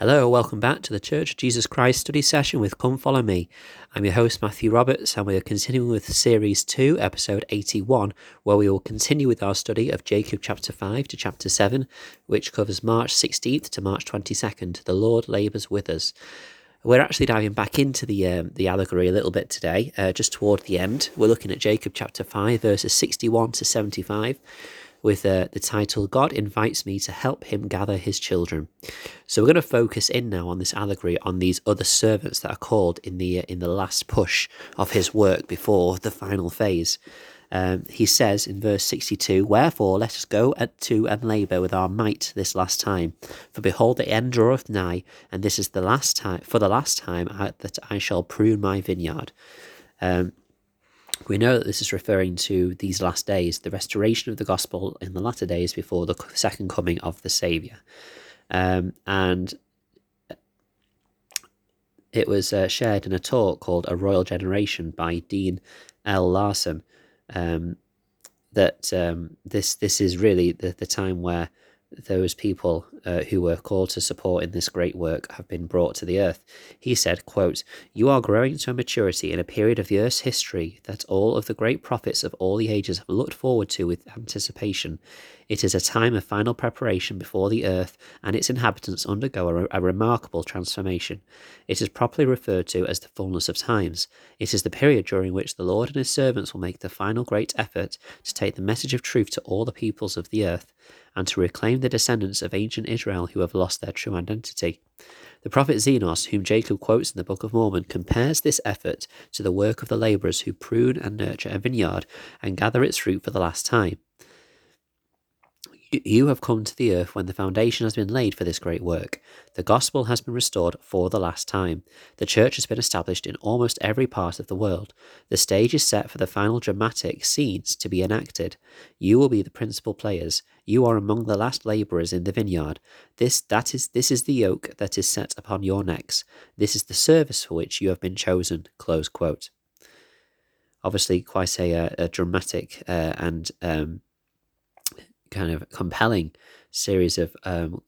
Hello, welcome back to the Church of Jesus Christ study session with Come Follow Me. I'm your host, Matthew Roberts, and we are continuing with Series 2, Episode 81, where we will continue with our study of Jacob chapter 5 to chapter 7, which covers March 16th to March 22nd. The Lord labours with us. We're actually diving back into the um, the allegory a little bit today, uh, just toward the end. We're looking at Jacob chapter 5, verses 61 to 75 with uh, the title God Invites Me to Help Him Gather His Children. So we're going to focus in now on this allegory on these other servants that are called in the in the last push of his work before the final phase. Um, he says in verse 62, Wherefore let us go to and labour with our might this last time. For behold, the end draweth nigh, and this is the last time, for the last time I, that I shall prune my vineyard. Um, we know that this is referring to these last days, the restoration of the gospel in the latter days before the second coming of the Saviour. Um, and it was uh, shared in a talk called A Royal Generation by Dean L. Larsen. Um, that um, this this is really the, the time where those people uh, who were called to support in this great work have been brought to the earth. He said, quote, You are growing to a maturity in a period of the earth's history that all of the great prophets of all the ages have looked forward to with anticipation. It is a time of final preparation before the earth and its inhabitants undergo a, a remarkable transformation. It is properly referred to as the fullness of times. It is the period during which the Lord and his servants will make the final great effort to take the message of truth to all the peoples of the earth and to reclaim the descendants of ancient Israel who have lost their true identity. The prophet Zenos, whom Jacob quotes in the Book of Mormon, compares this effort to the work of the labourers who prune and nurture a vineyard and gather its fruit for the last time. You have come to the earth when the foundation has been laid for this great work. The gospel has been restored for the last time. The church has been established in almost every part of the world. The stage is set for the final dramatic scenes to be enacted. You will be the principal players. You are among the last labourers in the vineyard. This that is this is the yoke that is set upon your necks. This is the service for which you have been chosen. Close quote. Obviously, quite a, a, a dramatic uh, and um, kind of compelling series of um,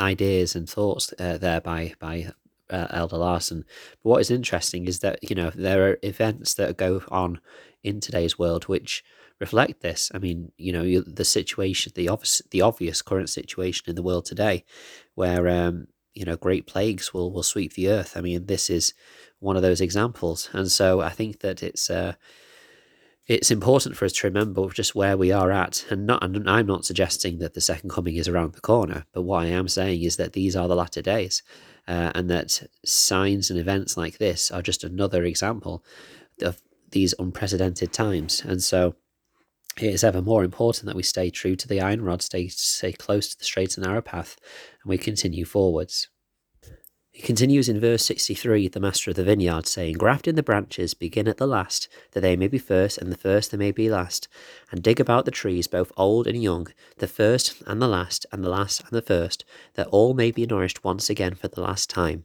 ideas and thoughts uh, there by by uh, Elder Larsen. But what is interesting is that you know there are events that go on in today's world which reflect this. I mean, you know, the situation, the obvious, the obvious current situation in the world today, where um, you know great plagues will will sweep the earth. I mean, this is one of those examples, and so I think that it's. Uh, it's important for us to remember just where we are at. And not and i'm not suggesting that the second coming is around the corner but what i am saying is that these are the latter days uh, and that signs and events like this are just another example of these unprecedented times. And so it is ever more important that we stay true to the iron rod stay stay close to the straight and narrow path and we continue forwards he continues in verse 63, the master of the vineyard, saying, Graft in the branches, begin at the last, that they may be first, and the first they may be last. And dig about the trees, both old and young, the first and the last, and the last and the first, that all may be nourished once again for the last time.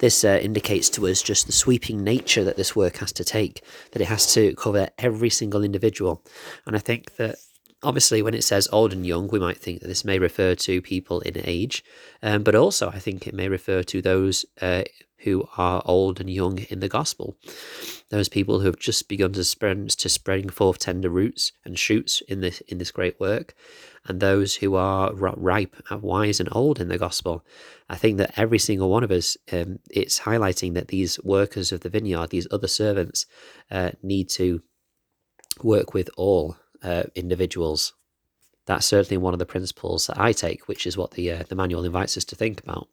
This uh, indicates to us just the sweeping nature that this work has to take, that it has to cover every single individual. And I think that obviously, when it says old and young, we might think that this may refer to people in age, um, but also I think it may refer to those uh, who are old and young in the gospel. Those people who have just begun to spread to spreading forth tender roots and shoots in this in this great work, and those who are ripe, wise, and old in the gospel. I think that every single one of us, um, it's highlighting that these workers of the vineyard, these other servants, uh, need to work with all uh, individuals. That's certainly one of the principles that I take, which is what the uh, the manual invites us to think about.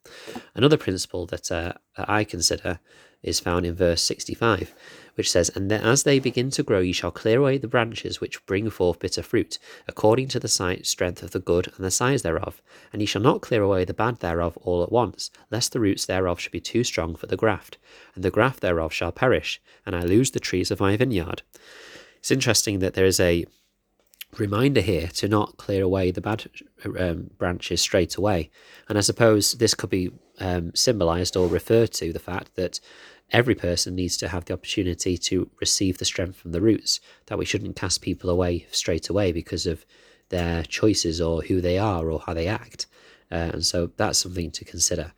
Another principle that, uh, that I consider is found in verse 65, which says, And as they begin to grow, ye shall clear away the branches which bring forth bitter fruit, according to the strength of the good and the size thereof. And ye shall not clear away the bad thereof all at once, lest the roots thereof should be too strong for the graft. And the graft thereof shall perish, and I lose the trees of my vineyard. It's interesting that there is a reminder here to not clear away the bad um, branches straight away. And I suppose this could be um, symbolized or referred to the fact that every person needs to have the opportunity to receive the strength from the roots, that we shouldn't cast people away straight away because of their choices or who they are or how they act. Uh, and so that's something to consider.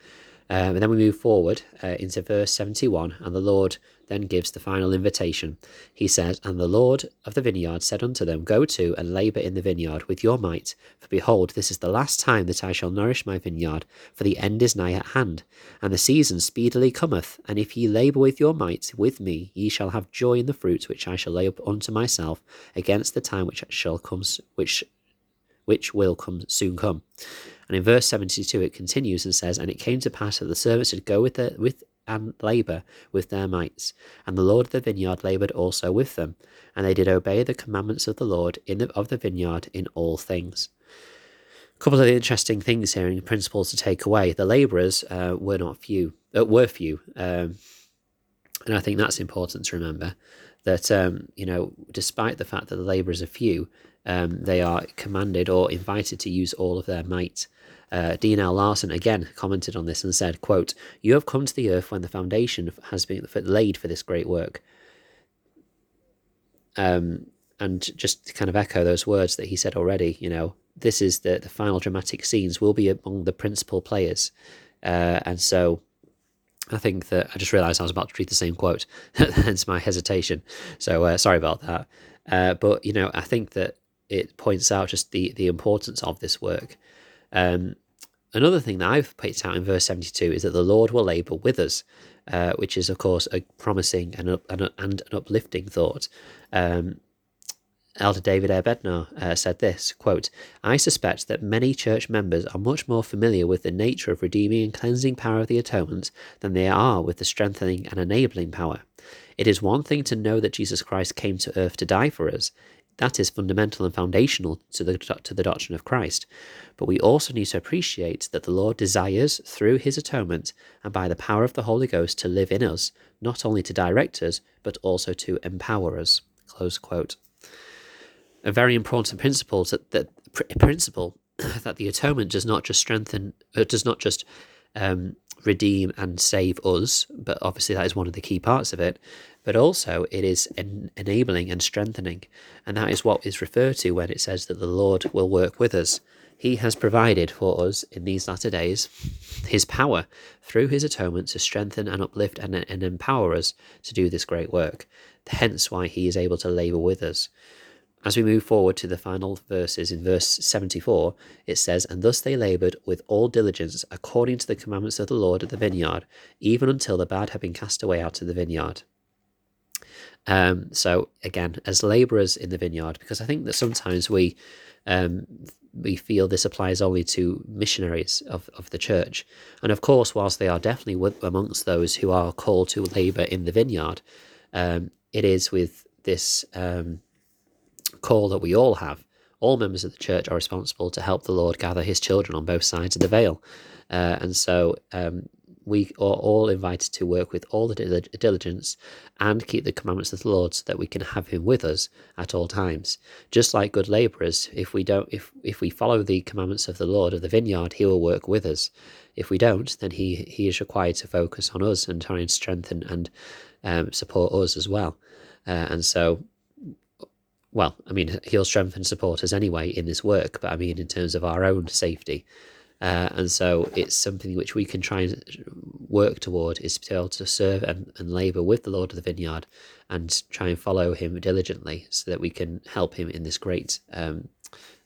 Um, and then we move forward uh, into verse 71, and the Lord then gives the final invitation. He says, And the Lord of the vineyard said unto them, Go to and labour in the vineyard with your might, for behold, this is the last time that I shall nourish my vineyard, for the end is nigh at hand, and the season speedily cometh. And if ye labour with your might with me, ye shall have joy in the fruit which I shall lay up unto myself against the time which shall come, which which will come soon come. And in verse 72, it continues and says, And it came to pass that the servants did go with, with and labour with their mights. And the Lord of the vineyard laboured also with them. And they did obey the commandments of the Lord in the, of the vineyard in all things. A couple of interesting things here and principles to take away. The labourers uh, were not few, uh, were few. Um, and I think that's important to remember that, um, you know, despite the fact that the labourers are few, um, they are commanded or invited to use all of their might. Uh, Dean L. Larsen again commented on this and said, quote, You have come to the earth when the foundation has been laid for this great work. Um, and just to kind of echo those words that he said already, you know, this is the, the final dramatic scenes will be among the principal players. Uh, and so I think that I just realised I was about to read the same quote, hence my hesitation. So uh, sorry about that. Uh, but, you know, I think that it points out just the, the importance of this work. Um, another thing that I've picked out in verse 72 is that the Lord will labour with us, uh, which is, of course, a promising and, a, and, and an uplifting thought. Um, Elder David A. Bednar uh, said this quote, I suspect that many church members are much more familiar with the nature of redeeming and cleansing power of the atonement than they are with the strengthening and enabling power. It is one thing to know that Jesus Christ came to earth to die for us. That is fundamental and foundational to the, to the doctrine of Christ. But we also need to appreciate that the Lord desires, through his atonement and by the power of the Holy Ghost, to live in us, not only to direct us, but also to empower us. Close quote. A very important principle that, that principle that the atonement does not just strengthen, uh, does not just um, redeem and save us, but obviously that is one of the key parts of it, but also it is en- enabling and strengthening. And that is what is referred to when it says that the Lord will work with us. He has provided for us in these latter days his power through his atonement to strengthen and uplift and, and empower us to do this great work. Hence why he is able to labour with us. As we move forward to the final verses in verse 74, it says, And thus they laboured with all diligence according to the commandments of the Lord of the vineyard, even until the bad had been cast away out of the vineyard. Um, so again, as labourers in the vineyard, because I think that sometimes we um, we feel this applies only to missionaries of, of the church. And of course, whilst they are definitely amongst those who are called to labour in the vineyard, um, it is with this um, call that we all have. All members of the church are responsible to help the Lord gather his children on both sides of the veil. Uh, and so um, we are all invited to work with all the diligence and keep the commandments of the Lord so that we can have him with us at all times. Just like good laborers, if we don't if if we follow the commandments of the Lord of the vineyard, he will work with us. If we don't, then he he is required to focus on us and try and strengthen and um, support us as well. Uh, and so well, I mean, he'll strengthen supporters anyway in this work, but I mean, in terms of our own safety. Uh, and so it's something which we can try and work toward is to be able to serve and, and labour with the Lord of the vineyard and try and follow him diligently so that we can help him in this great um,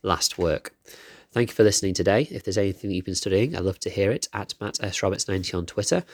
last work. Thank you for listening today. If there's anything that you've been studying, I'd love to hear it at Matt S. Roberts 90 on Twitter.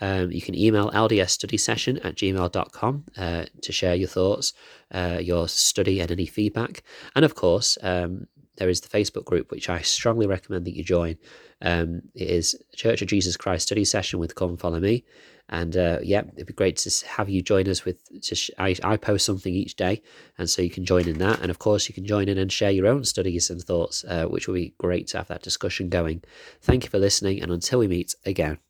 Um, you can email ldsstudysession at gmail.com uh, to share your thoughts, uh, your study, and any feedback. And of course, um, there is the Facebook group, which I strongly recommend that you join. Um, it is Church of Jesus Christ Study Session with Come Follow Me. And uh, yeah, it'd be great to have you join us with. Sh- I, I post something each day, and so you can join in that. And of course, you can join in and share your own studies and thoughts, uh, which will be great to have that discussion going. Thank you for listening, and until we meet again.